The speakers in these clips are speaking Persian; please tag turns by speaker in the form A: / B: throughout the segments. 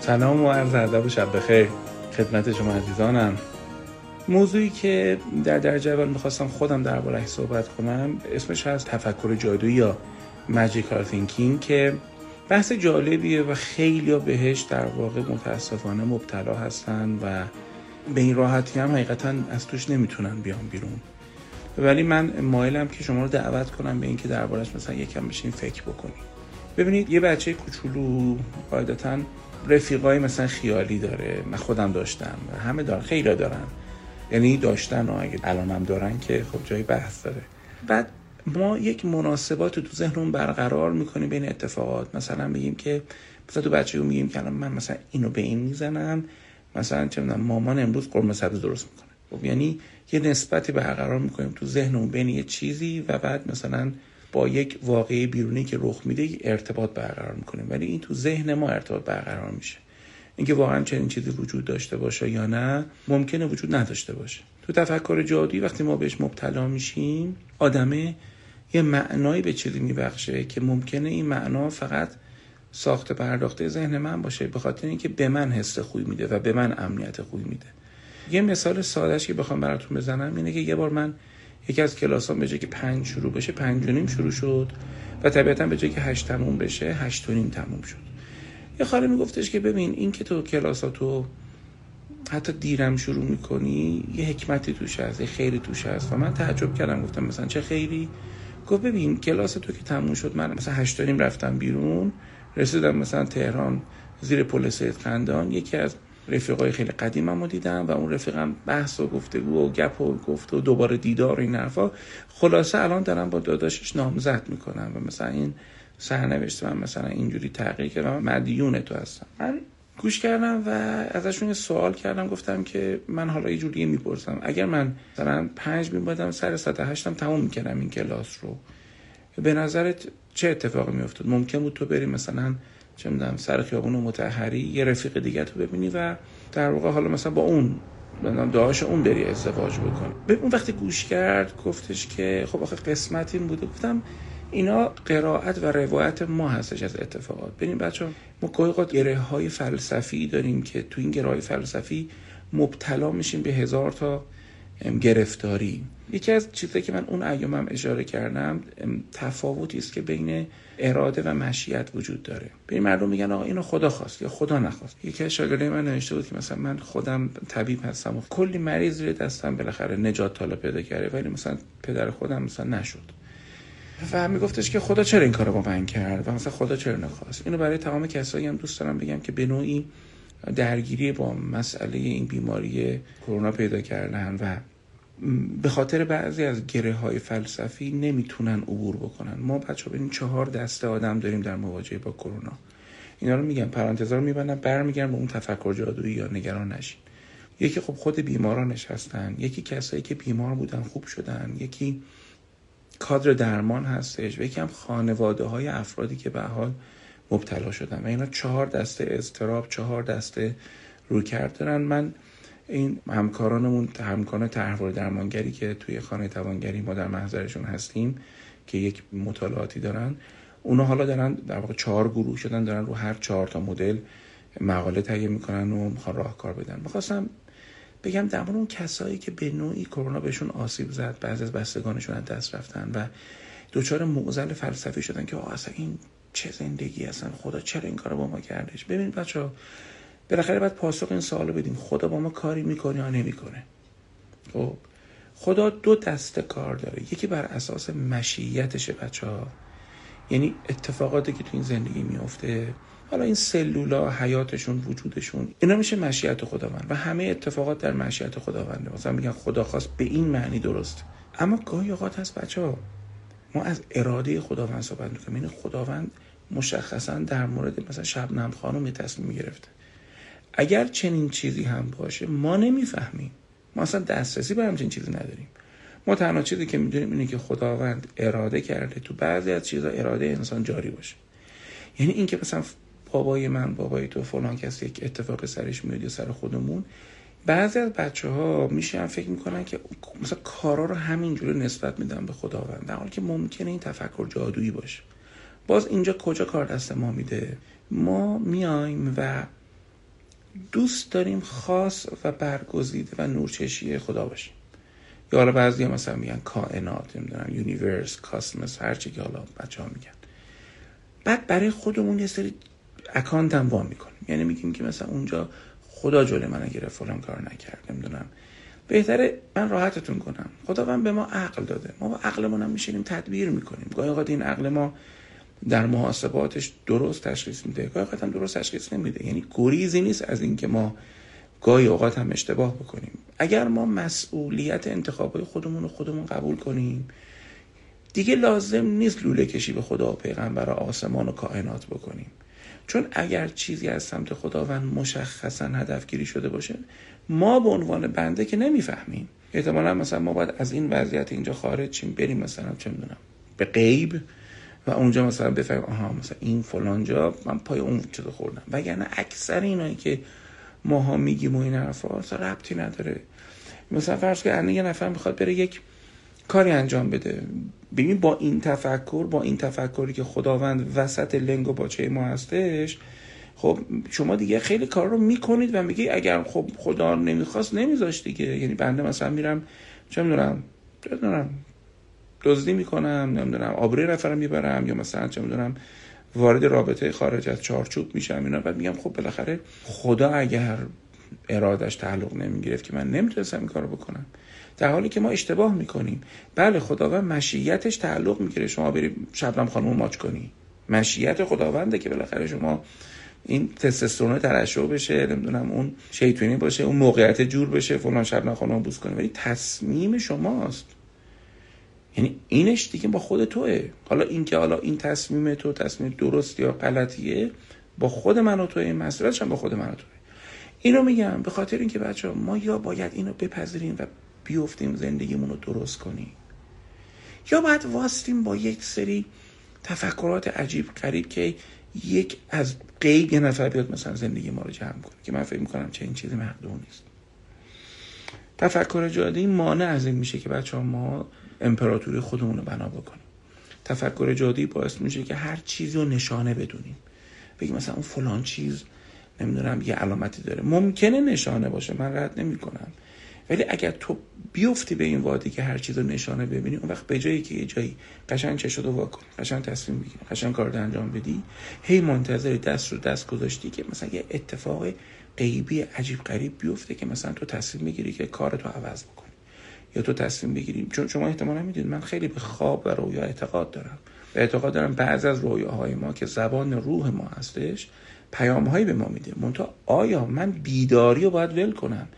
A: سلام و عرض ادب و شب بخیر. خدمت شما عزیزانم. موضوعی که در درجه اول می‌خواستم خودم دربارهش صحبت کنم اسمش هست تفکر جادویی یا ماجیکال تینکینگ که بحث جالبیه و خیلی بهش در واقع متاسفانه مبتلا هستن و به این راحتی هم حقیقتا از توش نمی‌تونن بیان بیرون. ولی من مایلم که شما رو دعوت کنم به اینکه دربارش مثلا یکم بشین فکر بکنید ببینید یه بچه کوچولو قاعدتا رفیقای مثلا خیالی داره. من خودم داشتم. همه دارن. خیلی دارن. یعنی داشتن و اگه الان هم دارن که خب جای بحث داره. بعد ما یک مناسبات تو ذهنمون برقرار می‌کنیم بین اتفاقات. مثلا بگیم که مثلا تو بچه میگیم که الان من مثلا اینو به این می‌زنم. مثلا چه می‌دونم مامان امروز قرمه سبز درست می‌کنه. خب یعنی یه نسبتی برقرار می‌کنیم تو ذهنمون بین یه چیزی و بعد مثلا با یک واقعی بیرونی که رخ میده ارتباط برقرار می‌کنیم. ولی این تو ذهن ما ارتباط برقرار میشه. اینکه واقعا چنین چیزی وجود داشته باشه یا نه ممکنه وجود نداشته باشه. تو تفکر جادویی وقتی ما بهش مبتلا میشیم آدمه یه معنایی به چیزی میبخشه که ممکنه این معنا فقط ساخت پرداخته ذهن من باشه به خاطر اینکه به من حس خوبی میده و به من امنیت خوبی میده. یه مثال سادهش که بخوام براتون بزنم اینه که یه بار من یکی از کلاس ها به جای که پنج شروع بشه پنج و نیم شروع شد و طبیعتا به جای که هشت تموم بشه هشت و نیم تموم شد. یه خاله میگفتش که ببین این که تو کلاس ها تو حتی دیرم شروع می‌کنی یه حکمتی توش هست یه خیری توش هست. و من تعجب کردم گفتم مثلا چه خیری گفت ببین کلاس تو که تموم شد من مثلا هشت نیم رفتم بیرون رسیدم مثلا تهران زیر پل سید خندان یکی از رفیقای خیلی قدیمم رو دیدم و اون رفیقم بحث و گفتگو و گپ و گفت و دوباره دیدار و این حرفا. خلاصه الان دارم با داداشش نامزد می‌کنم و مثلا این سرنوشت من مثلا اینجوری تغییر کردم. مدیون تو هستم. من گوش کردم و ازشون سوال کردم گفتم که من حالا یه جوری می‌پرسم. اگر من مثلا پنج میبادم سر ساعت هشتم تموم می‌کردم این کلاس رو. به نظرت چه اتفاقی میافتاد؟ ممکن بود تو بری مثلا چه می‌دونم سر خیابون متحری یه رفیق دیگه تو ببینی و در واقع حالا مثلا با اون دعاش اون بری ازدواج بکنی. به اون وقتی گوش کرد گفتش که خب آخه قسمت این بوده گفتم اینا قرائت و روایت ما هستش از اتفاقات. ببین بچه ما گاهی گره های فلسفی داریم که تو این گره های فلسفی مبتلا میشیم به هزار تا گرفتاری. یکی از چیزایی که من اون ایامم اشاره کردم تفاوتی است که بین اراده و مشیت وجود داره. به مردم میگن آقا اینو خدا خواست یا خدا نخواست. یکی از شاگردای من نوشته بود که مثلا من خودم طبیب هستم و کلی مریض روی دستم بالاخره نجات طالب پیدا کرده ولی مثلا پدر خودم مثلا نشد. و میگفتش که خدا چرا این کارو با من کرد؟ و مثلا خدا چرا نخواست؟ اینو برای تمام کسایی هم دوست دارم بگم که به نوعی درگیری با مسئله این بیماری کرونا پیدا کردن و به خاطر بعضی از گره های فلسفی نمی‌تونن عبور بکنن. ما بچه این چهار دسته آدم داریم در مواجهه با کرونا. اینا رو میگم پرانتزا رو میبندم برمیگردم به اون تفکر جادویی یا نگران نشین. یکی خب خود بیمارانش هستن یکی کسایی که بیمار بودن خوب شدن یکی کادر درمان هستش و یکی هم خانواده های افرادی که به حال مبتلا شدن. و اینا چهار دسته اضطراب چهار دسته رویکرد دارن. من این همکارانمون همکاران تحول درمانگری که توی خانه توانگری ما در محضرشون هستیم که یک مطالعاتی دارن اونا حالا دارن در واقع چهار گروه شدن دارن رو هر چهار تا مدل مقاله تهیه می‌کنن و می‌خوان راهکار بدن. می‌خواستم بگم در اون کسایی که به نوعی کرونا بهشون آسیب زد بعضی از بستگانشون از دست رفتن و دچار معضل فلسفی شدن که آقا اصلا این چه زندگی هستن خدا چرا این کارو با ما کردش؟ ببین بچه بالاخره باید پاسخ این سوالو بدیم. خدا با ما کاری می‌کنه یا نمی‌کنه. خب خدا دو دسته کار داره. یکی بر اساس مشیتشه بچه ها. یعنی اتفاقاتی که تو این زندگی میفته حالا این سلولا حیاتشون وجودشون. اینا میشه مشیت خداوند و همه اتفاقات در مشیت خداونده. مثلا میگن خدا خواست به این معنی درست. اما گاهی اوقات هست بچه ها. ما از اراده خداوند صحبت می‌کنیم. این یعنی خداوند مشخصا در مورد مثلا شبنم خانم تصمیم گرفته اگر چنین چیزی هم باشه ما نمی‌فهمیم. ما اصلا دسترسی به همچین چیزی نداریم. ما تنها چیزی که می‌دونیم اینه که خداوند اراده کرده تو بعضی از چیزا اراده انسان جاری باشه. یعنی اینکه مثلا بابای من بابای تو فلان کسی یک اتفاق سرش میاد یا سر خودمون بعضی از بچه ها میشن فکر می‌کنن که مثلا کارا رو همینجوری نسبت میدن به خداوند. در حالی که ممکنه این تفکر جادویی باشه. باز اینجا کجا کار دست ما میده؟ ما میایم و دوست داریم خاص و برگزیده و نورچشی خدا باشیم. یا حالا بعضی مثلا میگن کائنات نمی‌دونم universe cosmos هر چی که حالا بچه ها میگن. بعد برای خودمون یه سری اکانت هم وام می‌کنیم یعنی میگیم که مثلا اونجا خدا جلوی من گرفت فلان کار نکرد نمی‌دونم. بهتره من راحتتون کنم. خداوند به ما عقل داده. ما با عقلمون هم میشینیم تدبیر می‌کنیم. گاهی اوقات این عقل ما در محاسباتش درست تشخیص میده. گاهی اوقات هم درست تشخیص نمیده. یعنی گریزی نیست از اینکه ما گاهی اوقات هم اشتباه بکنیم. اگر ما مسئولیت انتخابای خودمون رو خودمون قبول کنیم دیگه لازم نیست لوله کشی به خدا و پیغمبر و آسمان و کائنات بکنیم. چون اگر چیزی از سمت خداوند مشخصا هدفگیری شده باشه ما به عنوان بنده که نمی‌فهمیم. احتمالا مثلا ما باید از این وضعیت اینجا خارج چیم بریم مثلا چه می‌دونم به غیب و اونجا مثلا بفهمیم آها مثلا این فلان جا من پای اون چیز خوردم. وگرنه اکثر اینایی که ماها میگیم و این حرفا اصلا ربطی نداره. مثلا فرض که یه نفر می‌خواد بره یک کاری انجام بده. ببین با این تفکر با این تفکری که خداوند وسط لنگ و باچه ما هستش خب شما دیگه خیلی کار رو می‌کنید و میگی اگر خب خدا نمی‌خواست نمیذاشت دیگه. یعنی بنده مثلا میرم چه می‌دونم دزدی می‌کنم نمی‌دونم آبروی نفرم می‌برم یا مثلا چه می‌دونم وارد رابطه خارج از چارچوب میشم اینا. بعد میگم خب بالاخره خدا اگر ارادش تعلق نمی‌گرفت که من نمی‌تونستم این کارو بکنم. در حالی که ما اشتباه می‌کنیم. بله خداوند مشیتش تعلق می‌گیره. شما بری شبنم خانم ماچ کنی. مشیت خداونده که بالاخره شما این تستوسترون ترشح بشه نمی‌دونم اون شیطونی باشه اون موقعیت جور بشه فلان شب خانم بوس کنه ولی تصمیم شماست. یعنی اینش دیگه با خود توه. حالا این که حالا این تصمیم تو تصمیم درست یا غلطیه با خود من و توه مسئولیتش هم با خود من و توه. اینو میگم به خاطر اینکه بچه ما یا باید اینو بپذیریم و بیفتیم زندگیمون رو درست کنیم. یا باید واستیم با یک سری تفکرات عجیب قریب که یک از غیب یه نفر بیاد مثلا زندگی ما رو جمع کنه که من فکر می‌کنم چه این چیزی مقدور نیست. تفکر جادی مانع از این میشه که بچه ها ما امپراتوری خودمون رو بنا بکنیم. تفکر جادی باعث میشه که هر چیزی رو نشانه بدونیم. بگیم مثلا اون فلان چیز نمی‌دونم یه علامتی داره. ممکنه نشانه باشه من رد نمی‌کنم. ولی اگر تو بیفتی به این وادی که هر چیز رو نشانه ببینی اون وقت به جایی که یه جایی قشنگ چه شده واکن قشنگ تصمیم بگیری قشنگ کار انجام بدی هی منتظر دست رو دست گذاشتی که مثلا یه اتفاق غیبی عجیب غریب بیفته که مثلا تو تصمیم بگیری که کارتو عوض بکنی. یا تو تصمیم بگیری. چون شما احتمالا می‌دونید من خیلی به خواب و رویا اعتقاد دارم. به اعتقاد دارم بعض از رویاهای ما که زبان روح ما هستش پیامهایی به ما میده. منتها آیا من بیداری رو باید ول کنم؟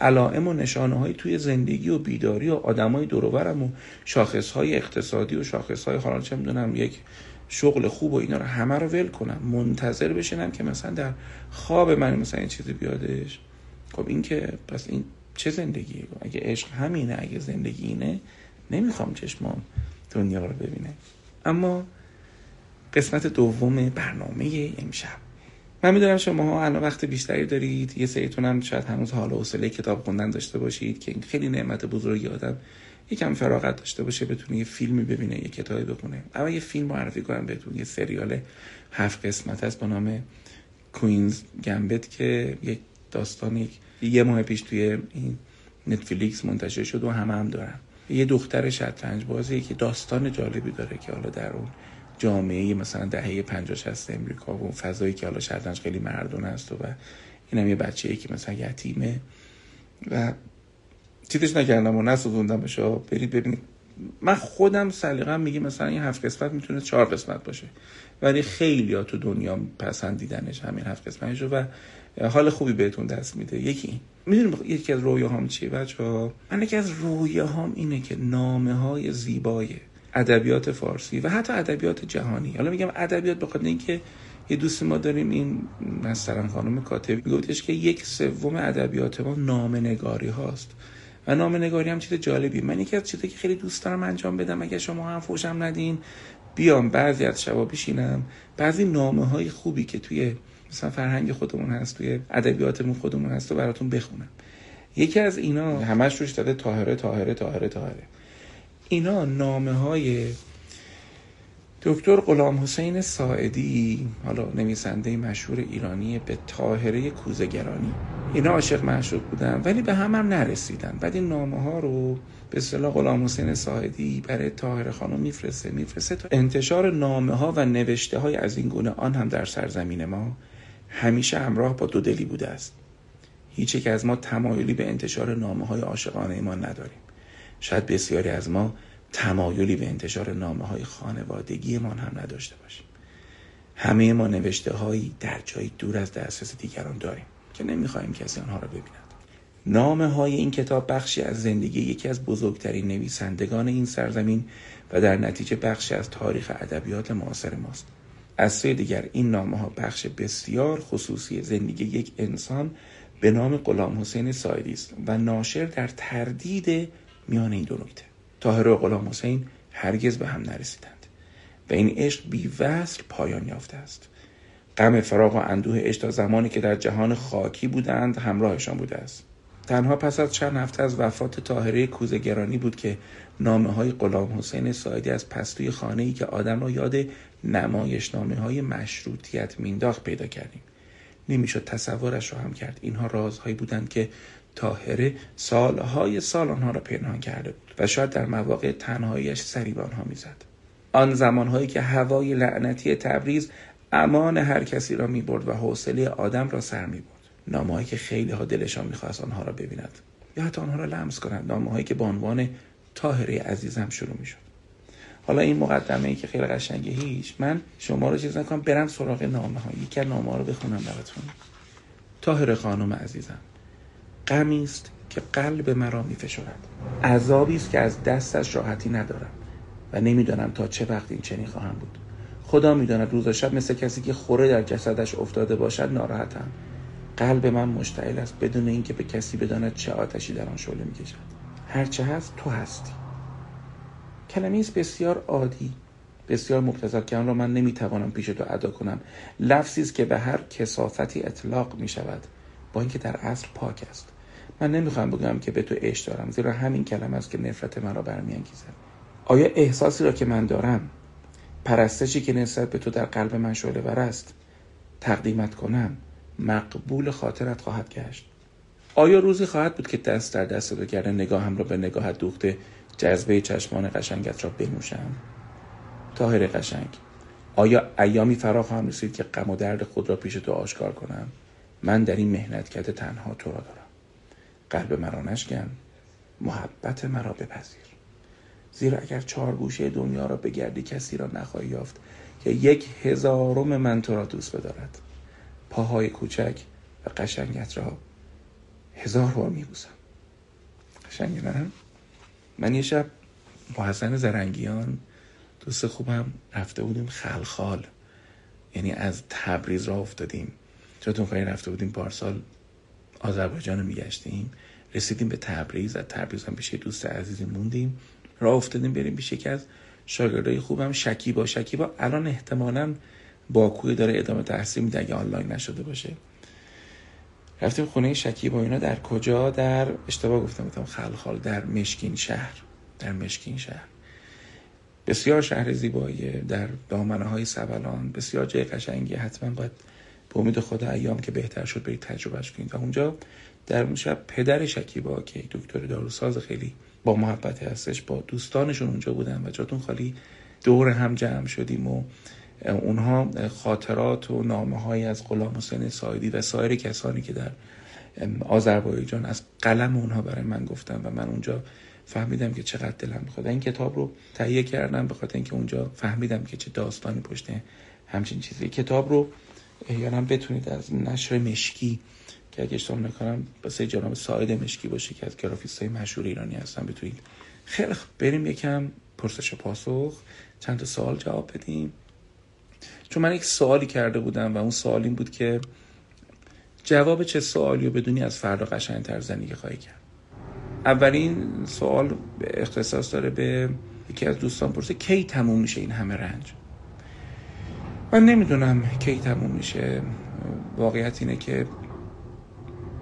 A: علائم و نشانه های توی زندگی و بیداری و آدمای دروبرم و شاخص های اقتصادی و شاخص های حالا چه می‌دونم یک شغل خوب و اینا رو همه رو ول کنم. منتظر بشینم که مثلا در خواب من مثلا این چیزی بیادش. خب این که پس این چه زندگیه اگه عشق همینه اگه زندگی اینه نمی‌خوام چشمام دنیا رو ببینه. اما قسمت دوم برنامه امشب. من می‌دونم شما الان وقت بیشتری دارید. یه سریتون هم شاید هنوز حال و حوصله کتاب خوندن داشته باشید که خیلی نعمت بزرگی آدم یکم فراغت داشته باشه بتونه یه فیلمی ببینه یه کتابی بخونه. اما یه فیلم معرفی کنم بهتون. یه سریال هفت قسمت هست به نام کوینز گمبت که یک داستان یه ماه پیش توی این نتفلیکس منتشر شد و همه هم دارن. یه دختر شطرنج بازی که داستان جالبی داره که حالا در اون جامعه مثلا دهه 50 60 امریکا و فضایی که حالا شطرنج خیلی مردون است و اینم یه بچه‌ای که مثلا یتیمه. و چیزش نکردم و نسوزوندم بشه برید ببینید. من خودم سلیقم میگه مثلا این هفت قسمت می‌تونه چهار قسمت باشه. ولی خیلی ها تو دنیا پسندیدنش همین هفت قسمتش و حال خوبی بهتون دست میده. یکی می‌دونیم یکی از رویاهام چیه بچه ها من یکی از رویاهام اینه که نامه های زیبای ادبیات فارسی و حتی ادبیات جهانی. حالا میگم ادبیات بخاطر اینکه یه دوست ما داریم این مثلا خانم کاتب میگفتش که یک سوم ادبیات ما نامنگاری هاست. و نامنگاری هم چیز جالبی من یکی از چیزایی که خیلی دوست دارم انجام بدم اگه شما هم فوشم ندین بیام بعضی از شبا بشینم. بعضی نامه های خوبی که توی مثلا فرهنگ خودمون هست توی ادبیاتمون خودمون هست و براتون بخونم. یکی از اینا همش روش داده طاهره طاهره طاهره طاهره اینا نامه های دکتر غلام حسین ساعدی حالا نویسنده مشهور ایرانی به تاهره کوزگرانی اینا عاشق معشوق بودن ولی به هم هم نرسیدن. بعد این نامه ها رو به اصطلاح غلام حسین ساعدی برای تاهره خانم میفرسته میفرسته تا انتشار نامه ها و نوشته های از این گونه آن هم در سرزمین ما. همیشه همراه با دودلی بوده است. هیچ یک از ما تمایلی به انتشار نامه های عاشقانه ما نداریم. شاید بسیاری از ما تمایلی به انتشار نامه های خانوادگی ما هم نداشته باشیم. همه ما نوشته هایی در جایی دور از دسترس دیگران داریم که نمی‌خواهیم کسی آنها را ببیند. نامه های این کتاب بخشی از زندگی یکی از بزرگترین نویسندگان این سرزمین و در نتیجه بخشی از تاریخ ادبیات معاصر ماست. از سوی دیگر این نامه ها بخش بسیار خصوصی زندگی یک انسان به نام غلام حسین سایدی است و ناشر در تردید میان این دو نکته. طاهر و غلام حسین هرگز به هم نرسیدند و این عشق بی وصل پایان یافته است. غم فراغ و اندوه عشق تا زمانی که در جهان خاکی بودند همراهشان بوده است. تنها پس از چند هفته از وفات طاهره کوزگرانی بود که نامه های غلام حسین سایدی از پستوی خانه ای که آدم را یاد نمایش نامه های مشروطیت مینداخت پیدا کردیم. نمی‌شد تصورش را هم کرد. اینها رازهایی بودند که تاهره سالهای سال آنها را پنهان کرده بود و شاید در مواقع تنهاییش سری به آنها می‌زد. آن زمانهایی که هوای لعنتی تبریز امان هر کسی را می‌برد و حوصله آدم را سر می‌برد. نامههایی که خیلی ها دلشان می‌خواست آنها را ببیند یا حتی آنها را لمس کنند. نامههایی که به عنوان تاهره عزیزم شروع می‌شد. حالا این مقدمه ای که خیلی قشنگه هیچ. من شما رو چیز نکنم برم سراغ نامه ها یکی از نامه رو بخونم براتون. تاهر خانم عزیزم غمی است که قلب مرا می فشرد عذابی است که از دستش راحتی ندارم و نمی‌دانم تا چه وقت این چنین خواهم بود. خدا می‌داند روز و شب مثل کسی که خوره در جسدش افتاده باشد ناراحتم. قلب من مشتعل است بدون اینکه به کسی بداند چه آتشی در آن شعله می‌کشد. هرچه هست تو هستی. کلمه است بسیار عادی. بسیار مبتذل که آن را من نمی‌توانم پیش تو ادا کنم. لفظی است که به هر کسافتی اطلاق می شود با اینکه در اصل پاک است. من نمی‌خوام بگم که به تو عشق دارم زیرا همین کلمه است که نفرت مرا برمیانگیزد. آیا احساسی را که من دارم پرستشی که نسبت به تو در قلب من شعله ور است تقدیمت کنم مقبول خاطرت خواهد گشت؟ آیا روزی خواهد بود که دست در دست تو کرده نگاهم را به نگاهت دوخته جذبه چشمان قشنگت را بنوشم. تاهر قشنگ آیا ایامی فرا خواهم رسید که غم و درد خود را پیش تو آشکار کنم؟ من در این مهنت کرده تنها تو را دارم. قلب مرا نشکن محبت مرا بپذیر. زیرا اگر چهار گوشه دنیا را بگردی کسی را نخواهی یافت که یک هزارم من تو را دوست بدارد. پاهای کوچک و قشنگت را هزار بار میبوسم. قشنگی نه؟ من یه شب با حسن زرنگیان دوست خوبم رفته بودیم خلخال. یعنی از تبریز را افتادیم. چطور خواهی رفته بودیم پارسال؟ آذربایجان رو میگشتیم. رسیدیم به تبریز. از تبریز هم پیش دوست عزیزی موندیم. راه افتادیم بریم پیش یکی از شاگردای خوبم شکیبا. شکیبا الان احتمالا باکوی داره ادامه تحصیل میده اگه آنلاین نشده باشه. رفتیم خونه شکیبا اینا. در کجا؟ در اشتباه گفتم گفتم خلخال در مشکین شهر. در مشکین شهر. بسیار شهر زیبایی در دامنه های سبلان. بسیار جای قشنگی. حتما باید به امید خدا ایام که بهتر شد برید تجربهش کنید. و اونجا در اون شب پدر شکیبا که دکتر داروساز خیلی با محبت هستش با دوستانشون اونجا بودن و جاتون خالی دور هم جمع شدیم و اونها خاطرات و نامه های از غلام حسین سایدی و سایر کسانی که در آذربایجان از قلم اونها برای من گفتن و من اونجا فهمیدم که چقدر دلم می‌خواد. این کتاب رو تهیه کردم به خاطر اینکه اونجا فهمیدم که چه داستانی پشت همچین چیزی. کتاب رو احیانا بتونید از نشر مشکی که اگه اشتباه نکنم واسه جناب ساید مشکی باشه که از گرافیست های مشهور ایرانی هستن بتونید. خیلی بریم یکم پرسش و پاسخ. چند تا سوال جواب بدیم. چون من یک سوالی کرده بودم و اون سوال این بود که جواب چه سوالی رو بدونی از فردا قشنگتر زندگی خواهی کرد؟ اولین سوال اختصاص داره به یکی از دوستان پرسه کی تموم میشه این همه رنج؟ من نمی‌دونم کی تموم میشه. واقعیت اینه که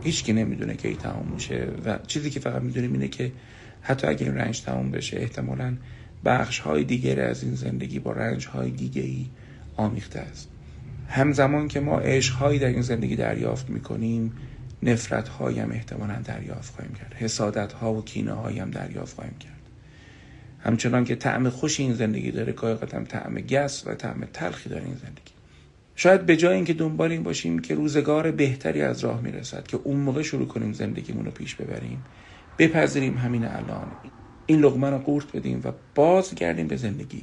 A: هیچکی نمی‌دونه کی تموم میشه و چیزی که فقط می‌دونیم اینه که حتی اگر این رنج تموم بشه احتمالا بخش های دیگری از این زندگی با رنج های دیگه ای آمیخته است. همزمان که ما عشق هایی در این زندگی دریافت می‌کنیم نفرت هایم احتمالا دریافت خواهیم کرد. حسادت ها و کینه هایم دریافت خواهیم کرد. همچنان که طعم خوش این زندگی داره گاهی هم طعم گس و طعم تلخی داره این زندگی. شاید به جای اینکه دنبال این باشیم که روزگار بهتری از راه می‌رسد که اون موقع شروع کنیم زندگیمون رو پیش ببریم بپذیریم همین الان. این لغمه رو قورت بدیم و باز گردیم به زندگی.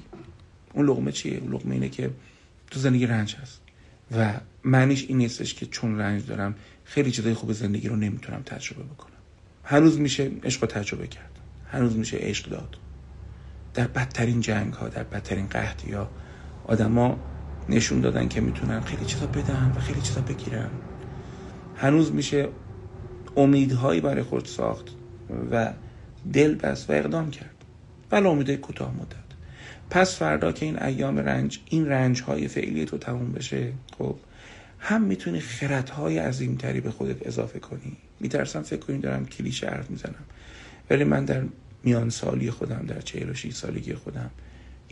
A: اون لغمه چیه؟ اون لغمه اینه که تو زندگی رنج هست. و معنیش این نیستش که چون رنج دارم خیلی چیزای خوب زندگی رو نمی‌تونم تجربه بکنم. هنوز میشه عشق رو تجربه کرد. هنوز میشه عشق داد. در بدترین جنگ ها در بدترین قحطی ها آدما نشون دادن که می‌تونن خیلی چیزا بدن و خیلی چیزا بگیرن. هنوز میشه امیدهایی برای خود ساخت و دل بست و اقدام کرد. ولی امیدهای کوتاه مدت. پس فردا که این ایام رنج این رنج های فعلی تو تموم بشه خب هم می‌تونی خرد های عظیمتری به خودت اضافه کنی. میترسم فکر کنی دارم کلیشه حرف می‌زنم. ولی من در میان سالی خودم در 46 سالگی خودم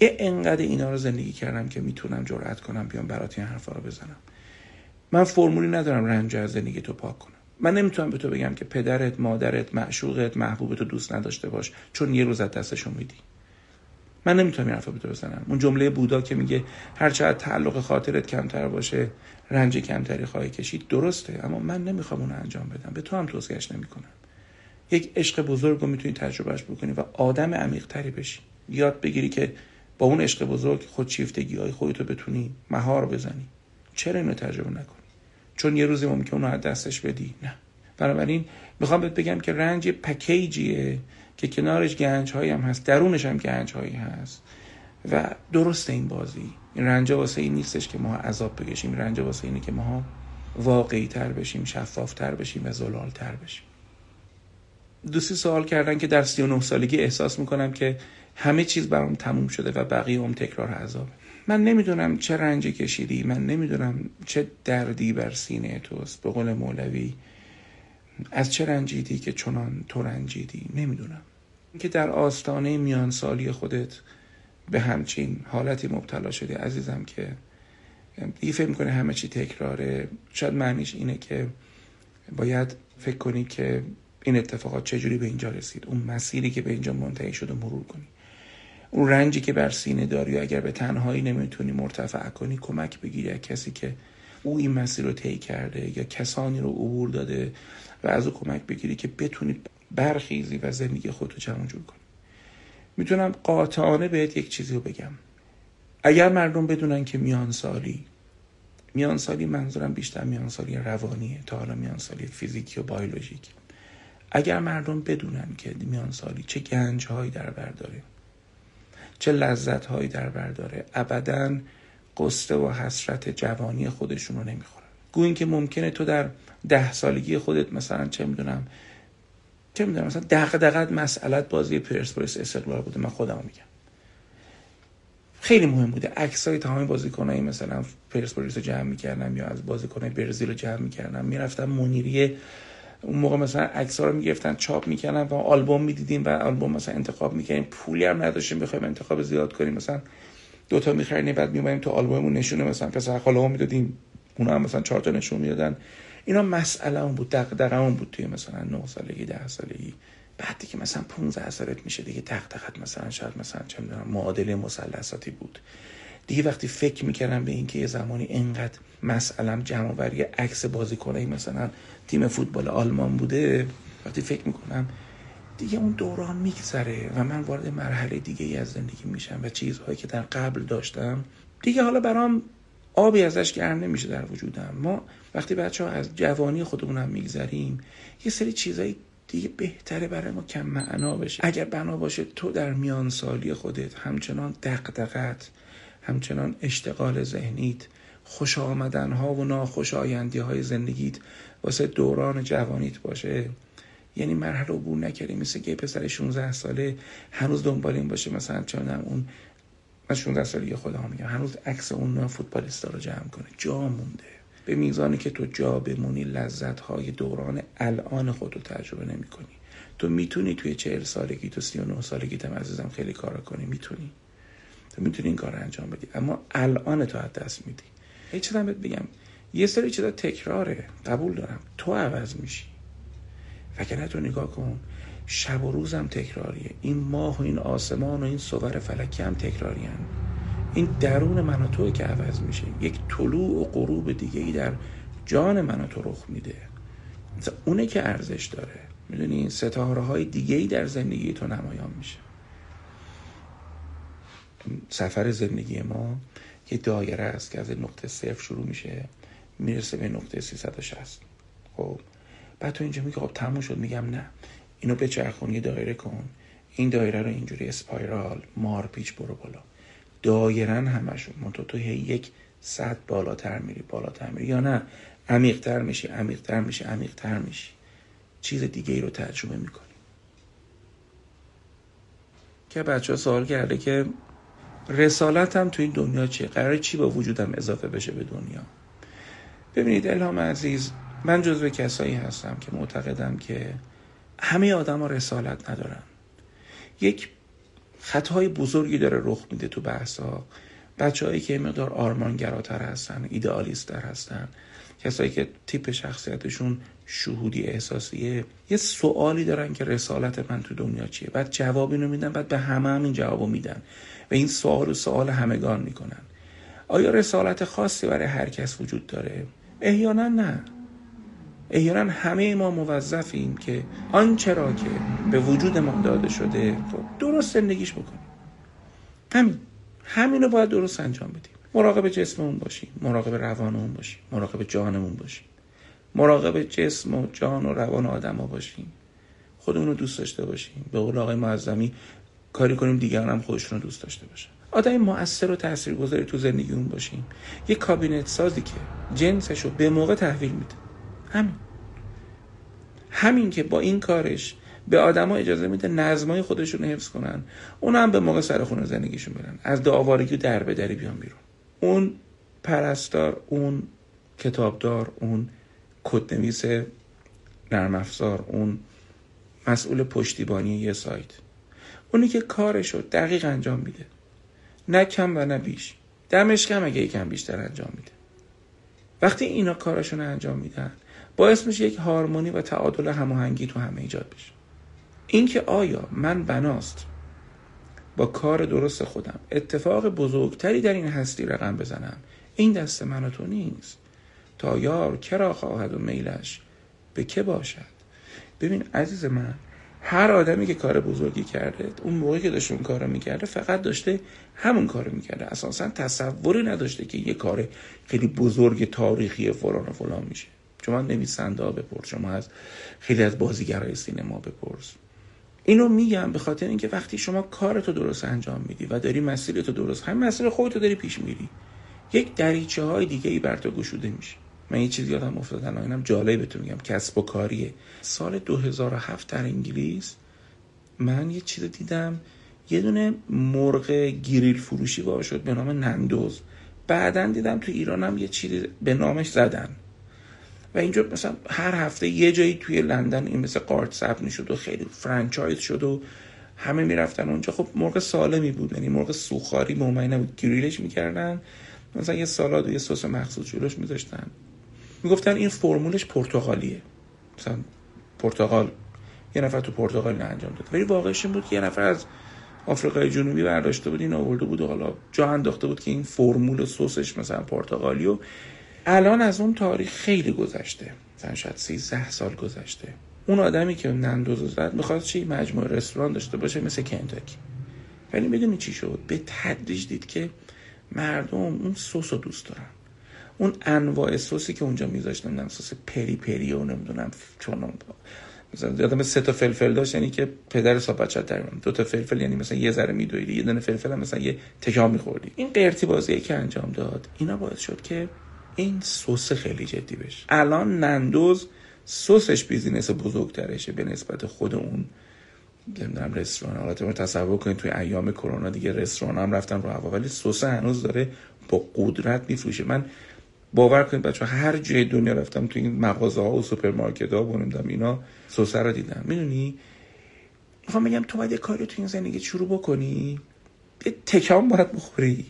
A: یه انقدر اینا رو زندگی کردم که می‌تونم جرأت کنم بیام برات این حرفا رو بزنم. من فرمولی ندارم رنج از زندگی تو پاک کنم. من نمی‌تونم به تو بگم که پدرت مادرت معشوقت محبوبت رو دوست نداشته باش چون یه روز از دستشون میدی. من نمی‌تونم این حرفا به بزنم. اون جمله بودا که میگه هر چقدر تعلق خاطرت کمتر باشه رنج کمتری خواهی کشید درسته اما من نمی‌خوام اون انجام بدم. به تو هم توصیهش نمی‌کنم. یک عشق بزرگ رو می‌تونی تجربهش بکنی و آدم عمیق تری بشی. یاد بگیری که با اون عشق بزرگ خودشیفتگی های خودتو بتونی مهار بزنی. چرا اینو تجربه نکنی؟ چون یه روزی ممکن اونو از دستش بدی؟ نه. بنابراین می‌خوام بهت بگم که رنج پکیجیه که کنارش گنج هایی هم هست درونش هم گنج هایی هست. و درست این بازی. این رنج واسه این نیستش که ما عذاب بکشیم. رنج واسه اینه که ما واقعی تر بشیم شفاف تر بشیم و زلال تر بشیم. دوستی سوال کردن که در 39 سالگی احساس می‌کنم که همه چیز برام تموم شده و بقیه هم تکرار عذاب من نمی‌دونم چه رنجی کشیدی من نمی‌دونم چه دردی بر سینه توست. به قول مولوی از چه رنجیدی که چنان تو رنجیدی؟ نمی‌دونم. که در آستانه میان سالی خودت به همچین حالتی مبتلا شدی عزیزم که دیگه فکر می‌کنه همه چی تکراره. شاید معنیش اینه که باید فکر کنی که این اتفاقات چجوری به اینجا رسید. اون مسیری که به اینجا منتهی شده مرور کنی. اون رنجی که بر سینه داری و اگر به تنهایی نمی‌تونی مرتفع کنی کمک بگیری کسی که او این مسیر رو طی کرده یا کسانی رو عبور داده و از او کمک بگیری که بتونی برخیزی و زندگی خودتو جمع جور کنی. می‌تونم قاطعانه بهت یک چیزی رو بگم. اگر مردم بدونن که میان سالی میان سالی منظورم بیشتر میان سالی روانیه تا حالا میان سالی فیزیکی و بیولوژیک اگر مردم بدونن که میان سالی چه گنج در بر داره چه لذت هایی در بر داره ابدا قصه و حسرت جوانی خودشون رو نمی‌خورن. گوین که ممکنه تو در ده سالگی خودت مثلا چه می‌دونم چه می‌دونم مثلا دغدغت مسئلت بازی پرسپولیس استقلال بوده من خودم میگم. خیلی مهم بوده. عکسای تمام بازیکنایی مثلا پرسپولیس رو جمع می‌کردم یا از بازیکنای برزیل رو جمع می‌کردم می‌رفتم منیریه اون موقع مثلا عکس رو می‌گرفتن چاپ می‌کردن و آلبوم می‌دیدیم و آلبوم مثلا انتخاب می‌کردیم. پولی هم نداشتیم بخوایم انتخاب زیاد کنیم. مثلا دوتا می‌خریم بعد میومدیم تو آلبوممون نشونه مثلا پسر خاله می‌دادیم. اونا هم مثلا چهار تا نشون می‌دادن. اینا مسئله اون بود دغدغه اون بود توی مثلا 9 سالگی 10 سالگی. بعد دیگه مثلا 15 سالت میشه دیگه دغدغت مثلا شاید مثلا چه می‌دونم معادله مثلثاتی بود. دیگه وقتی فکر می‌کردم به اینکه یه زمانی اینقدر مسئلم جمع بری عکس بازیکنایی مثلا تیم فوتبال آلمان بوده وقتی فکر می‌کنم دیگه اون دوران میگذره و من وارد مرحله دیگه ای از زندگی میشم و چیزهایی که در قبل داشتم دیگه حالا برام آبی ازش گرم نمیشه در وجودم. ما وقتی بچه ها از جوانی خودمونم میگذریم یه سری چیزایی دیگه بهتره برای ما کم معنا بشه. اگر بنا باشه تو در میان سالی خودت همچنان دقدقت همچنان اشتغال ذهنیت خوش آمدن ها و ناخوش آیندی های زندگیت واسه دوران جوانیت باشه. یعنی مرحله عبور نکردی مثل که پسر 16 ساله هنوز دنبال این باشه مثلا چون اون من 16 ساله خودم میگم هنوز عکس اون فوتبالیستا رو جمع کنه. جا مونده. به میزانی که تو جا بمونی لذت های دوران الان خود رو تجربه نمی کنی تو می‌تونی توی چهل سالگی تو سی و نه سالگی تم عزیزم خیلی کارا کنی می‌تونی. تو می‌تونی این کار انجام بدی. اما الان تو از دست میدی. هیچ چیزم بهت بگم. یه سری چیزا تکراره. قبول دارم. تو عوض میشی. وگرنه تو نگاه کن. شب و روزم تکراریه. این ماه و این آسمان و این صور فلکی هم تکراری. این درون من و توی که عوض میشه. یک طلوع و غروب دیگه ای در جان من و تو رخ میده. اونه که ارزش داره. می‌دونی؟ ستاره های دیگه ای در زندگی تو نمایان میشه. سفر زندگی ما یه دایره است که از نقطه صفر شروع میشه می‌رسه به نقطه 360 خب بعد تو اینجا میگه خب تموم شد میگم نه. اینو به چرخون یه دایره کن. این دایره رو اینجوری اسپایرال مارپیچ برو بالا. دایرن همشون. منتها تو یک صد بالاتر میری بالاتر میری. یا نه؟ عمیقتر میشی عمیقتر میشی عمیقتر میشی. چیز دیگه ای رو تجربه می‌کنی. که بچه ها سوال کرده که رسالتم تو این دنیا چیه؟ قرار چی با وجودم اضافه بشه به دنیا؟ ببینید الهام عزیز من جزو کسایی هستم که معتقدم که همه آدم ها رسالت ندارن. یک خطای بزرگی داره رخ میده تو بحث ها بچه که مقدار آرمانگراتر هستن ایدئالیستر هستن کسایی که تیپ شخصیتشون شهودی احساسیه یه سوالی دارن که رسالت من تو دنیا چیه؟ بعد جوابی رو میدن بعد به همه هم این جوابو میدن. و این سوال و سوال همگان می‌کنن. آیا رسالت خاصی برای هر کس وجود داره؟ احیانا نه. احیانا همه ما موظفیم که آنچه را که به وجود ما داده شده درست زندگیش بکنیم. همین. همین رو باید درست انجام بدیم. مراقب جسممون باشیم مراقب روانمون باشیم مراقب جانمون باشیم. مراقب جسم و جان و روان آدم ها باشیم. خودمون رو دوست داشته باشیم. به قول آقای معظمی کاری کنیم دیگران هم خودشون رو دوست داشته باشن. آدم مؤثر و تاثیرگذاری تو زندگیمون باشیم. یه کابینت سازی که جنسش رو به موقع تحویل میده. همین. همین که با این کارش به آدما اجازه میده نظمای خودشون حفظ کنن. اون هم به موقع سر خونه زندگیشون برن. از دعاوارگی در به دری بیان بیرون. اون پرستار اون کتابدار اون کدنویس نرم افزار اون مسئول پشتیبانی یه سایت. اونی که کارشو دقیق انجام میده. نه کم و نه بیش. دمش کم اگه یکم بیشتر انجام میده. وقتی اینا کارشون انجام میدن باعث میشه یک هارمونی و تعادل هماهنگی تو همه ایجاد بشه. اینکه آیا من بناست؟ با کار درست خودم. اتفاق بزرگتری در این هستی رقم بزنم. این دست من و تو نیست. تا یار کرا خواهد و میلش به که باشد؟ ببین عزیز من هر آدمی که کار بزرگی کرده اون موقعی که داشته اون کار می‌کرده فقط داشته همون کار می‌کرده. اساسا تصوری نداشته که یه کار خیلی بزرگ تاریخی فلان و فلان میشه. شما نویسنده ها بپرس شما از خیلی از بازیگرای سینما بپرس. اینو میگم به خاطر اینکه وقتی شما کارتو درست انجام میدی و داری مسیرتو درست هم مسیر خودتو داری پیش میری یک دریچه های دیگه ای بر تو گشوده میشه. من یه چیزی یادم افتاد اینم جالب بهتون میگم کسب و کاریه. سال 2007 در انگلیس من یه چیز دیدم یه دونه مرغ گریل فروشی باشه شد به نام نندوز. بعدا دیدم تو ایرانم یه چیزی به نامش زدن. و اینجا مثلا هر هفته یه جایی توی لندن این مثل قارت ثبت می‌شد و خیلی فرانچایز شد و همه می‌رفتن اونجا. خب مرغ سالمی بود یعنی مرغ سوخاری به نبود. گریلش می‌کردن مثلا یه سالاد و یه سس مخصوص جلوش میذاشتن. می‌گفتن این فرمولش پرتغالیه. مثلا پرتغال یه نفر تو پرتغال انجام داد. ولی واقعش این بود که یه نفر از آفریقای جنوبی برداشته بود این آورده بود و حالا جا انداخته بود که این فرمول سسش مثلا پرتغالی و الان از اون تاریخ خیلی گذشته. مثلا شاید 13 سال گذشته. اون آدمی که نندوزو زد می‌خواست چی؟ مجموعه رستوران داشته باشه مثل کنتاکی. ولی می‌دونی چی شد؟ به تدریج دید که مردم اون سس رو دوست دارن. اون انواع سسی که اونجا میذاشتن نمی‌دونم سس peri peri و نمی‌دونم چون مثلا یادم سه تا فلفل داشت یعنی که پدر صاحب بچه در دو تا فلفل یعنی مثلا یه ذره میدویدی یه دونه فلفل هم مثلا یه تکونم میخوردی. این قرتی بازی که انجام داد. اینا باعث شد که این سس خیلی جدی بشه الان Nando's سسش business بزرگترشه به نسبت خود اون نمی‌دونم رستوران. حالا تو تصور کنید توی ایام کرونا دیگه رستوران هم رفتن رو هوا ولی سس هنوز داره با قدرت میفروشه. من باور کنید بچه هر جای دنیا رفتم تو این مغازه ها و سوپرمارکت ها و اینا سسه رو دیدم. می‌دونی؟ می‌خوام بگم تو باید کاری تو این زندگی شروع بکنی. یه تکونم باید بخوری.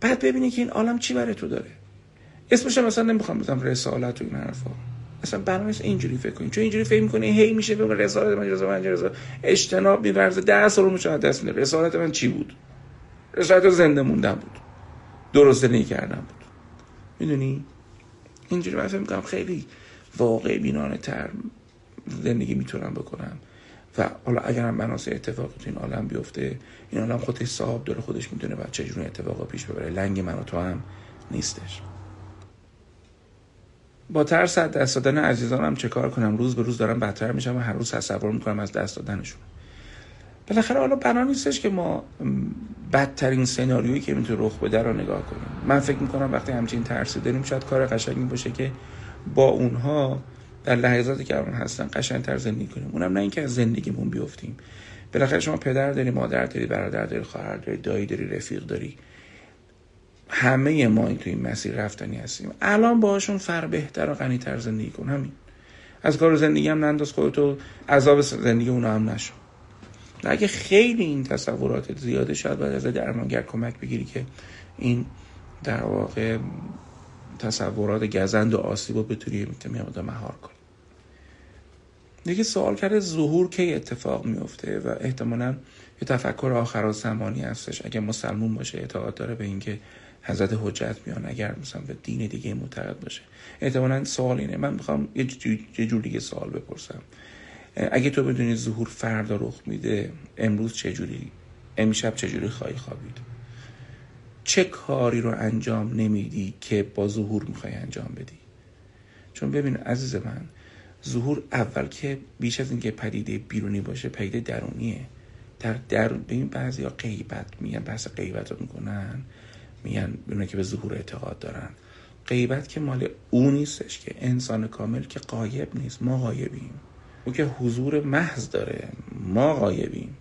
A: بعد ببینی که این عالم چی برای تو داره. اسمش مثلا نمی‌خوام بزنم رسالت و این حرفا. اصلا برنامه اینجوری فکر کنید چون اینجوری فکر می‌کنی هی میشه بگم رسالت من رسالت من رسالت اجتناب میورزه ده سال میشه دست میده رسالت من چی بود؟ رسالت زنده موندن بود. درست زندگی کردن بود. می‌دونی؟ اینجوری من فکر می‌کنم خیلی واقع بینانه تر زندگی می‌تونم بکنم. و حالا اگر هم مناسه اتفاقی تو این عالم بیفته این عالم خودش صاحب داره خودش می‌دونه و چجوری اتفاقا پیش ببره. لنگ من و تو هم نیستش. با ترس از دست دادن عزیزانم چه کار کنم؟ روز به روز دارم بدتر میشم و هر روز تصور می‌کنم از دست دادنشون. بالاخره حالا بنا نیستش که ما بدترین سناریویی که می‌تونه رخ بده رو نگاه کنیم. من فکر می‌کنم وقتی همچین ترسی داریم شاید کار قشنگی باشه که با اونها در لحظاتی که الان هستن قشنگتر زندگی کنیم. اونم نه اینکه از زندگیمون بیفتیم. بالاخره شما پدر داری مادر داری برادر داری خواهر داری دایی داری رفیق داری. همه ما این تو این مسیر رفتنی هستیم. الان باهاشون فر بهتر و غنیتر زندگی کن همین. از کار زندگی هم ننداز خودتو عذاب زندگی اونا هم نشو. اگه خیلی این تصورات زیاده شاید باید از درمانگر کمک بگیری که این در واقع تصورات گزند و آسیب رو بتونی مقدار مهار کنی. دیگه سوال کرده ظهور کی اتفاق میفته و احتمالا یه تفکر آخر زمانی هستش. اگه مسلمون باشه اعتقاد داره به اینکه حضرت حجت میان. اگر مثلا به دین دیگه معتقد باشه. احتمالا سوال اینه. من می‌خوام یه جور دیگه سوال بپرسم. اگه تو بدونی ظهور فردا رخ میده امروز چجوری امشب چجوری خواهی خوابید؟ چه کاری رو انجام نمیدی که با ظهور می‌خوای انجام بدی؟ چون ببین عزیز من ظهور اول که بیش از اینکه پدیده بیرونی باشه پدیده درونیه. در درون ببین بعضی ها غیبت میگن بحث غیبت رو می‌کنن. میگن ببینن که به ظهور اعتقاد دارن. غیبت که مال او نیستش که انسان کامل که قایب نیست. ما قایبیم او که حضور محض داره. ما قایبیم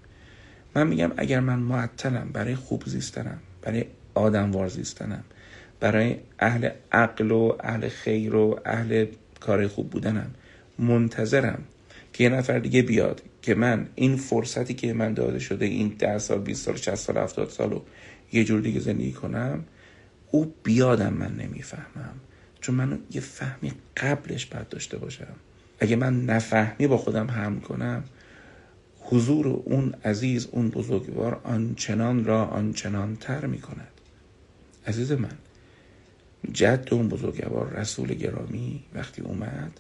A: من میگم اگر من معطلم برای خوب زیستنم برای آدموار زیستنم برای اهل عقل و اهل خیر و اهل کار خوب بودنم منتظرم که یه نفر دیگه بیاد که من این فرصتی که من داده شده این ده سال 20 سال 60 سال 70 سال رو یه جور دیگه زندگی کنم او بیادم من نمی‌فهمم. چون من یه فهمی قبلش باید داشته باشم. اگه من نفهمی با خودم هم کنم حضور اون عزیز اون بزرگوار آنچنان را آنچنان تر می کند عزیز من جد اون بزرگوار رسول گرامی وقتی اومد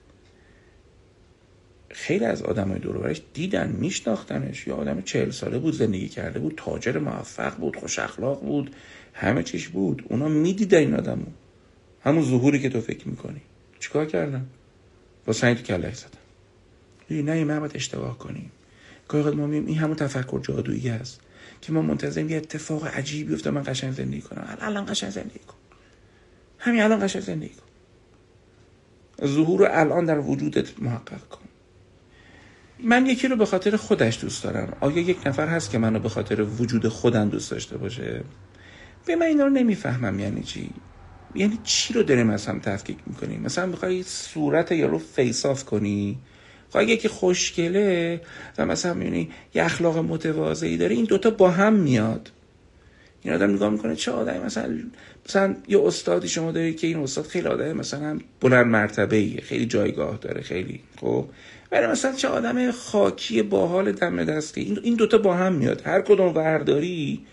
A: خیلی از آدم های دورورش دیدن میشناختنش. یا آدم چهل ساله بود زندگی کرده بود تاجر موفق بود خوش اخلاق بود همه چیش بود. اونا می‌دیدن این آدمو. همون ظهوری که تو فکر می‌کنی. چیکار کردن؟ با سنگ تو کلک زدن. نه این باید اشتباه کنیم. گاهی ما میم این همون تفکر جادویی هست که ما منتظریم یه اتفاق عجیبی بیفته من قشنگ زندگی کنم. الان قشنگ زندگی کن. همین الان قشنگ زندگی کن. ظهور الان در وجودت محقق کن. من یکی رو به خاطر خودش دوست دارم. آیا یک نفر هست که منو به خاطر وجود خودم دوست داشته باشه؟ به من اینا رو نمی‌فهمم. یعنی چی؟ یعنی چی رو داریم از هم تفکیک می‌کنیم؟ مثلا می‌خوای صورت یارو face off کنی؟ خب اگه که خوشگله و مثلا می‌بینی یه اخلاق متواضعی داره این دوتا با هم میاد. این آدم نگاه می‌کنه چه آدمی؟ مثلا مثلا یه استادی شما داری که این استاد خیلی آدم مثلا بلند مرتبه ایه خیلی جایگاه داره خیلی خب؟ ولی مثلا چه آدم خاکی باحال دم دستی. این این دوتا با هم میاد. هر کدوم ورداری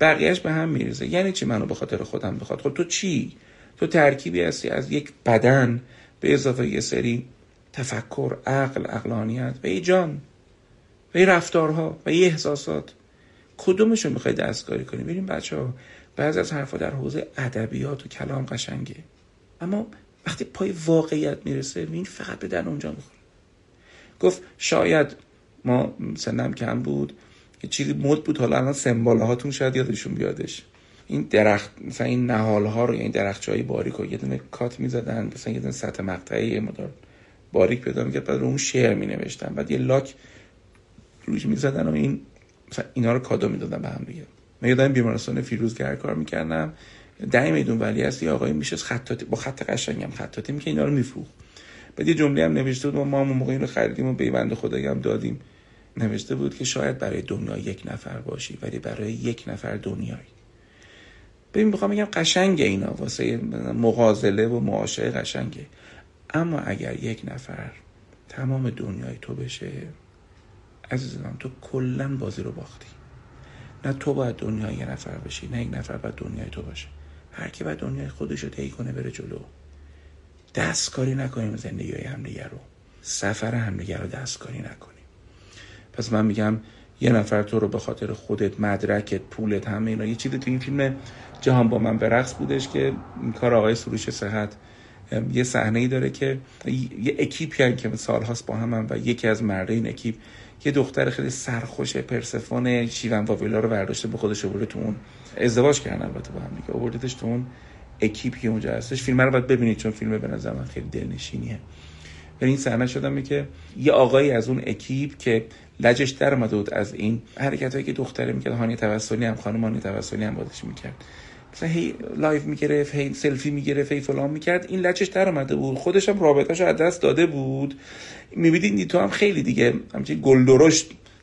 A: بقیهش به هم میریزه. یعنی چی منو به خاطر خودم بخواد؟ خب تو چی؟ تو ترکیبی هستی. از یک بدن به اضافه یه سری تفکر عقل اقلانیت و یه جان و یه رفتارها و یه احساسات. کدومشون می‌خوای دستکاری کنی؟ ببین بچه ها بعض از حرفا در حوزه ادبیات و کلام قشنگه. اما وقتی پای واقعیت می‌رسه این فقط به در اونجا می‌خوره. گفت شاید ما سنم کم بود. یه چیزی مد بود. حالا الان سمبال هاتون شاید یادشون بیادش. این درخت مثلا این نهال ها رو یعنی درخت های باریک رو یه دونه کات می‌زدن. مثلا یه دونه سطح مقطعی یه مدار باریک پیدا می‌کرد. بعد رو اون شعر می نوشتن بعد یه لاک روش می‌زدن و این مثلا اینا رو کادو می‌دادن به هم دیگه. من یادم بیمارستان فیروزگر کار می‌کردم. ده میدون ولی هست یه آقای میشه خطاطی با خط قشنگم خطاطی می‌کنه اینا رو میفروخت. بعد یه جمله هم نوشته بود ما موقع این رو خریدیم و بیوند خدایی هم دادیم. نوشته بود که شاید برای دنیا یک نفر باشی ولی برای یک نفر دنیایی. ببین می‌خوام بگم قشنگه اینا واسه مغازله و معاشه قشنگه. اما اگر یک نفر تمام دنیای تو بشه عزیزم تو کلا بازی رو باختی. نه تو باید دنیای یه نفر بشی نه یک نفر باید دنیای تو باشه. هر کی باید دنیای خودش رو کنه بره جلو. دستکاری نکنیم زندگی های همدیگه رو. سفر همدیگه رو دستکاری نکنیم. پس من میگم یه نفر تو رو به خاطر خودت مدرکت پولت همه اینا یه چیزی تو این فیلم جهان با من به رقص بودش که کار آقای سروش صحت یه صحنه ای داره که یه اکیپی که سالهاست با هم, و یکی از مرده این اکیپ یه دختر خیلی سرخوش پرسفون شیون واویلا رو برداشته به خودش آورده تو اون. ازدواج کردن البته با هم دیگه. آوردتش تو اون اکیپی اونجا هستش فیلم رو باید ببینید چون فیلم به نظر من خیلی دلنشینیه. ولی این صحنه شدم که یه آقایی از اون اکیپ که لجش در از این حرکت هایی که دختره می‌کرد هانی توسلی هم خانم هانی توسلی هم بادش می‌کرد. مثلا هی live می‌گرفت هی سلفی می‌گرفت هی فلان می‌کرد این لجش در اومده بود. خودش هم رابطهش از دست داده بود. می‌بینید تو هم خیلی دیگه همچین گل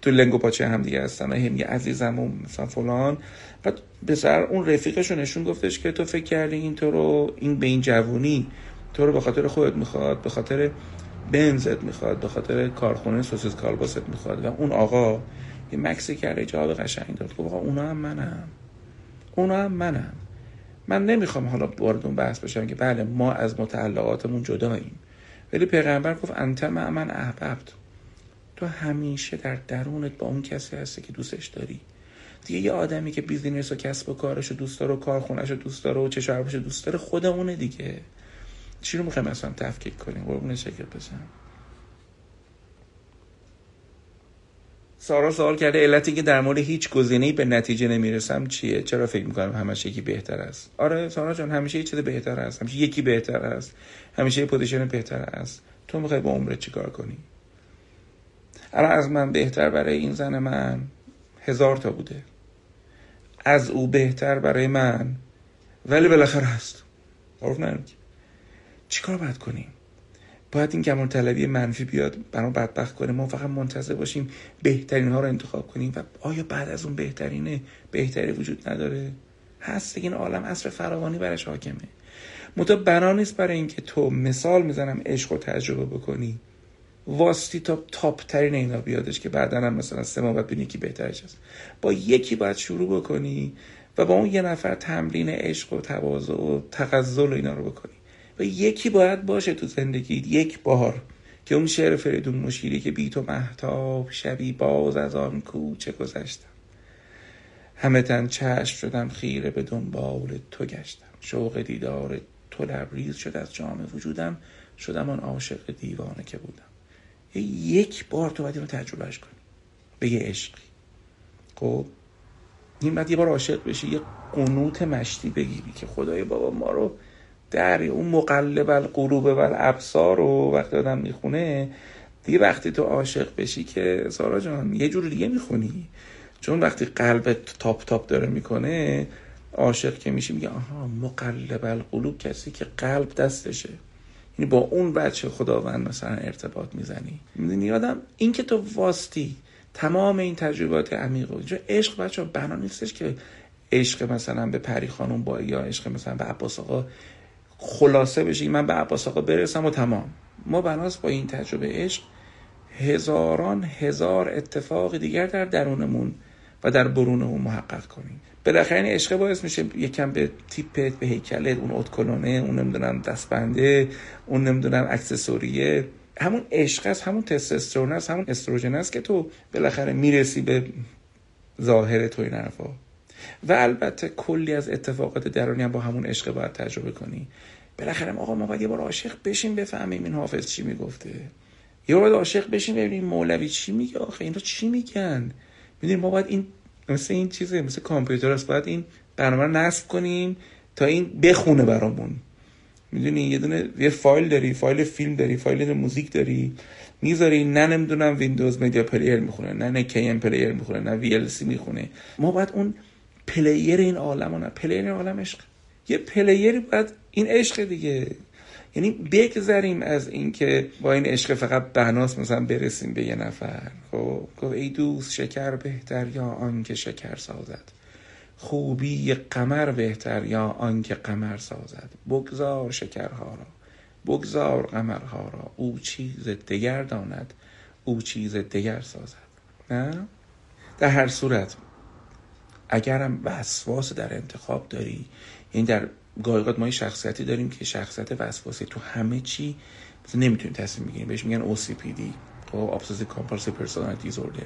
A: تو لنگ و پاچه هم دیگه هستن. هم یه عزیزم و مثلا فلان. بعد سر اون رفیقش نشون گفتش که تو فکر کردی این تو رو این به این جوونی تو رو به خاطر خودت می‌خواد به خاطر بنزت می‌خواد به خاطر کارخونه سوسیس کالباست می‌خواد. و اون آقا یه مکثی کرده جواب قشنگ داد. گفت اونا هم منم. اونا هم منم. من نمی‌خوام حالا وارد اون بحث بشم که بله ما از متعلقاتمون جداییم. ولی پیغمبر گفت انت مع من احببت. تو همیشه در درونت با اون کسی هستی که دوستش داری. دیگه یه آدمی که business و کسب و کارش رو دوست داره و کارخونش رو دوست داره و چه دوست داره خودمونه دیگه. چی رو می‌خوایم اصلا تفکیک کنیم؟ قربون شکر بزن. سارا سوال کرده علتی که در مورد هیچ گزینه‌ای به نتیجه نمی‌رسم چیه؟ چرا فکر می‌کنم همش یکی بهتر است؟ آره سارا جان همیشه یه چیز بهتر است. همیشه یکی بهتر است. همیشه یه پوزیشن بهتر است. تو می‌خوای با عمرت چیکار کنی؟ الان از من بهتر برای این زن من هزار تا بوده. از او بهتر برای من ولی بالاخره هست. عرف چیکار باید کنیم؟ باید این کمال طلبی منفی بیاد برای بدبخت کنه. ما فقط منتظر باشیم بهترین ها رو انتخاب کنیم و آیا بعد از اون بهترینه؟ بهتری وجود نداره؟ هست این عالم اصر فراوانی برش حاکمه. متا بنا نیست برای اینکه تو مثال می‌زنم عشق و تجربه بکنی. واسطی تا تاپ ترین اینا بیادش که بعدا هم مثلا سه ماه بعد کی بهترش هست. با یکی باید شروع بکنی و با اون یه نفر تمرین عشق و تواضع و تغزل اینا رو بکنی. و یکی باید باشه تو زندگی یک بار که اون شعر فریدون مشیری که بی تو محتاب شبی باز از آن کوچه گذشتم. همه تن چشم شدم خیره به دنبال تو گشتم. شوق دیدار تو لبریز شد از جام وجودم شدم آن عاشق دیوانه که بودم. یک بار تو باید اینو تجربهش کنی. به یه عشقی. خب؟ این بعد یه بار عاشق بشی یه قنوت مشتی بگیری که خدای بابا ما رو در اون مقلب القلوب و الابصار رو وقتی آدم می‌خونه دیگه وقتی تو عاشق بشی که سارا جان یه جور دیگه می‌خونی. چون وقتی قلبت تاپ تاپ داره می‌کنه عاشق که میشی میگه آها مقلب القلوب کسی که قلب دستشه. یعنی با اون بچه خداوند مثلا ارتباط می‌زنی. می‌دونی آدم؟ این که تو واستی تمام این تجربات عمیق و عشق بچه بنا نیستش که عشق مثلا به پری خانم با یا عشق مثلا به عباس آقا خلاصه بشه من به عباس آقا برسم و تمام. ما بناس با این تجربه عشق هزاران هزار اتفاق دیگر در درونمون و در برونمون محقق کنیم. بالاخره این عشق باعث میشه یکم به تیپت به هیکلت اون اتکلونه اون نمی‌دونم دستبنده اون نمی‌دونم اکسسوریه. همون عشق است همون تستوسترون است همون استروژن است که تو بالاخره می‌رسی به ظاهر تو این حرفا. و البته کلی از اتفاقات درونی هم با همون عشق باید تجربه کنی. بالاخره آقا ما باید یه بار عاشق بشیم بفهمیم این حافظ چی می‌گفته. یه بار عاشق بشیم ببینیم مولوی چی میگه آخه اینا چی میگن؟ می‌دونیم ما باید این مثل این چیزه مثل کامپیوتر است. باید این برنامه رو نصب کنیم تا این بخونه برامون. می‌دونی؟ یه دونه یه فایل داری فایل فیلم داری فایل موزیک داری. می‌ذاری نه نمی‌دونم Windows Media Player می‌خونه نه نه KMPlayer می‌خونه نه VLC می‌خونه. ما باید اون player این عالم نه player این عالم عشق. یه player ی باید این عشق دیگه. یعنی بگذریم از اینکه با این عشق فقط بناس مثلا برسیم به یه نفر. خب؟ گفت ای دوست شکر بهتر یا آنکه شکر سازد؟ خوبی قمر بهتر یا آنکه قمر سازد؟ بگذار شکرها را. بگذار قمرها را. او چیز دگر داند او چیز دگر سازد. نه؟ در هر صورت اگرم وسواس در انتخاب داری این در گاهی ما شخصیتی داریم که شخصیت وسواسی تو همه چی مثلا نمی‌تونیم تصمیم بگیریم. بهش میگن OCPD خب Obsessive Compulsive Personality Disorder.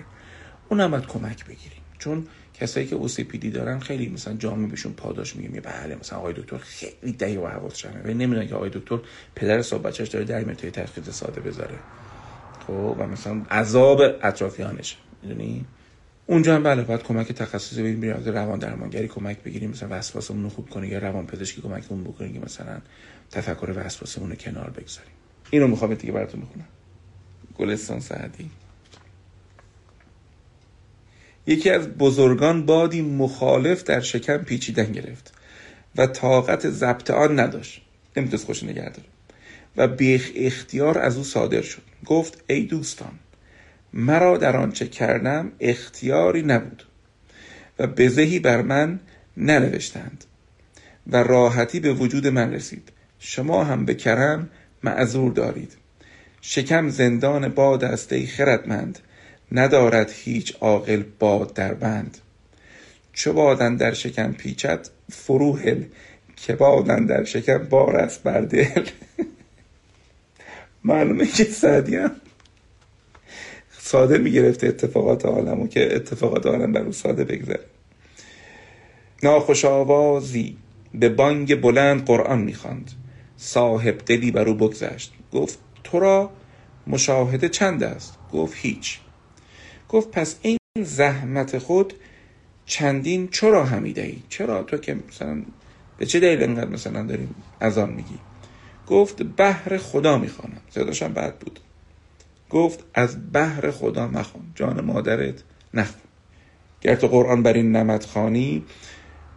A: اون هم باید کمک بگیریم. چون کسایی که OCPD دارن خیلی مثلا جامعه بهشون پاداش میگیم یه بله مثلا آقای دکتر خیلی دهی و حواس شمه و نمی‌دونن که آقای دکتر پدر صاحب بچهش داره در میاد تحقیق ساده بذاره. خب و مثلا عذاب اطرافیانش. می‌دونی؟ اونجا هم بله باید کمک تخصصی بریم بریم روان درمانگری کمک بگیریم مثلا وسواسمون رو خوب کنه یا روان پزشکی کمکمون بکنه که مثلا تفکر وسواسمون رو کنار بگذاریم. اینو می‌خوام دیگه براتون بخونم. گلستان سعدی. یکی از بزرگان بادی مخالف در شکم پیچیدن گرفت و طاقت ضبط آن نداشت. نمی‌تونست خوش نگه داره. و بیخ اختیار از او صادر شد. گفت ای دوستان مرا در آنچه کردم اختیاری نبود و بزهی بر من ننوشتند و راحتی به وجود من رسید. شما هم به کرم معذور دارید. شکم زندان باد است خردمند. ندارد هیچ عاقل باد در بند. چو بادن در شکم پیچد فروهل که بادن در شکم بار است بر دل. معلومه که سعدی ساده می‌گرفته اتفاقات عالمو که اتفاقات عالم بر او ساده بگذره. ناخوش آوازی به بانگ بلند قرآن می‌خواند. صاحب دلی بر او بگذشت. گفت تو را مشاهده چند است؟ گفت هیچ. گفت پس این زحمت خود چندین چرا همیده ای؟ چرا تو که مثلا به چه دلیل انقدر مثلا داریم از میگی؟ گفت بحر خدا می‌خوانم صداشم بد بود. گفت از بحر خدا مخوان جان مادرت نخون گر تو قرآن بر این نمت خانی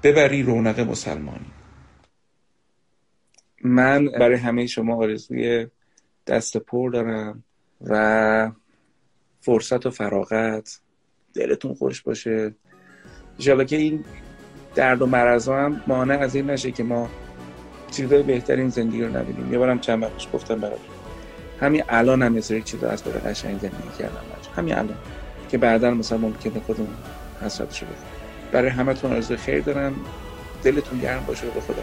A: ببری رونق مسلمانی. من برای همه شما آرزوی دست پر دارم و فرصت و فراغت دلتون خوش باشه. انشاءالله که این درد و مرض هم مانع از این نشه که ما چیزای بهترین زندگی رو نبینیم. یه بارم چند گفتم براتون. همین الان هم یک چیز از داره قشنگ زندگی کردم همین الان. که بعدا مثلا ممکنه خودمون حسرتشو بخوریم برای همتون آرزوی خیر دارم. دلتون گرم باشه و به خدا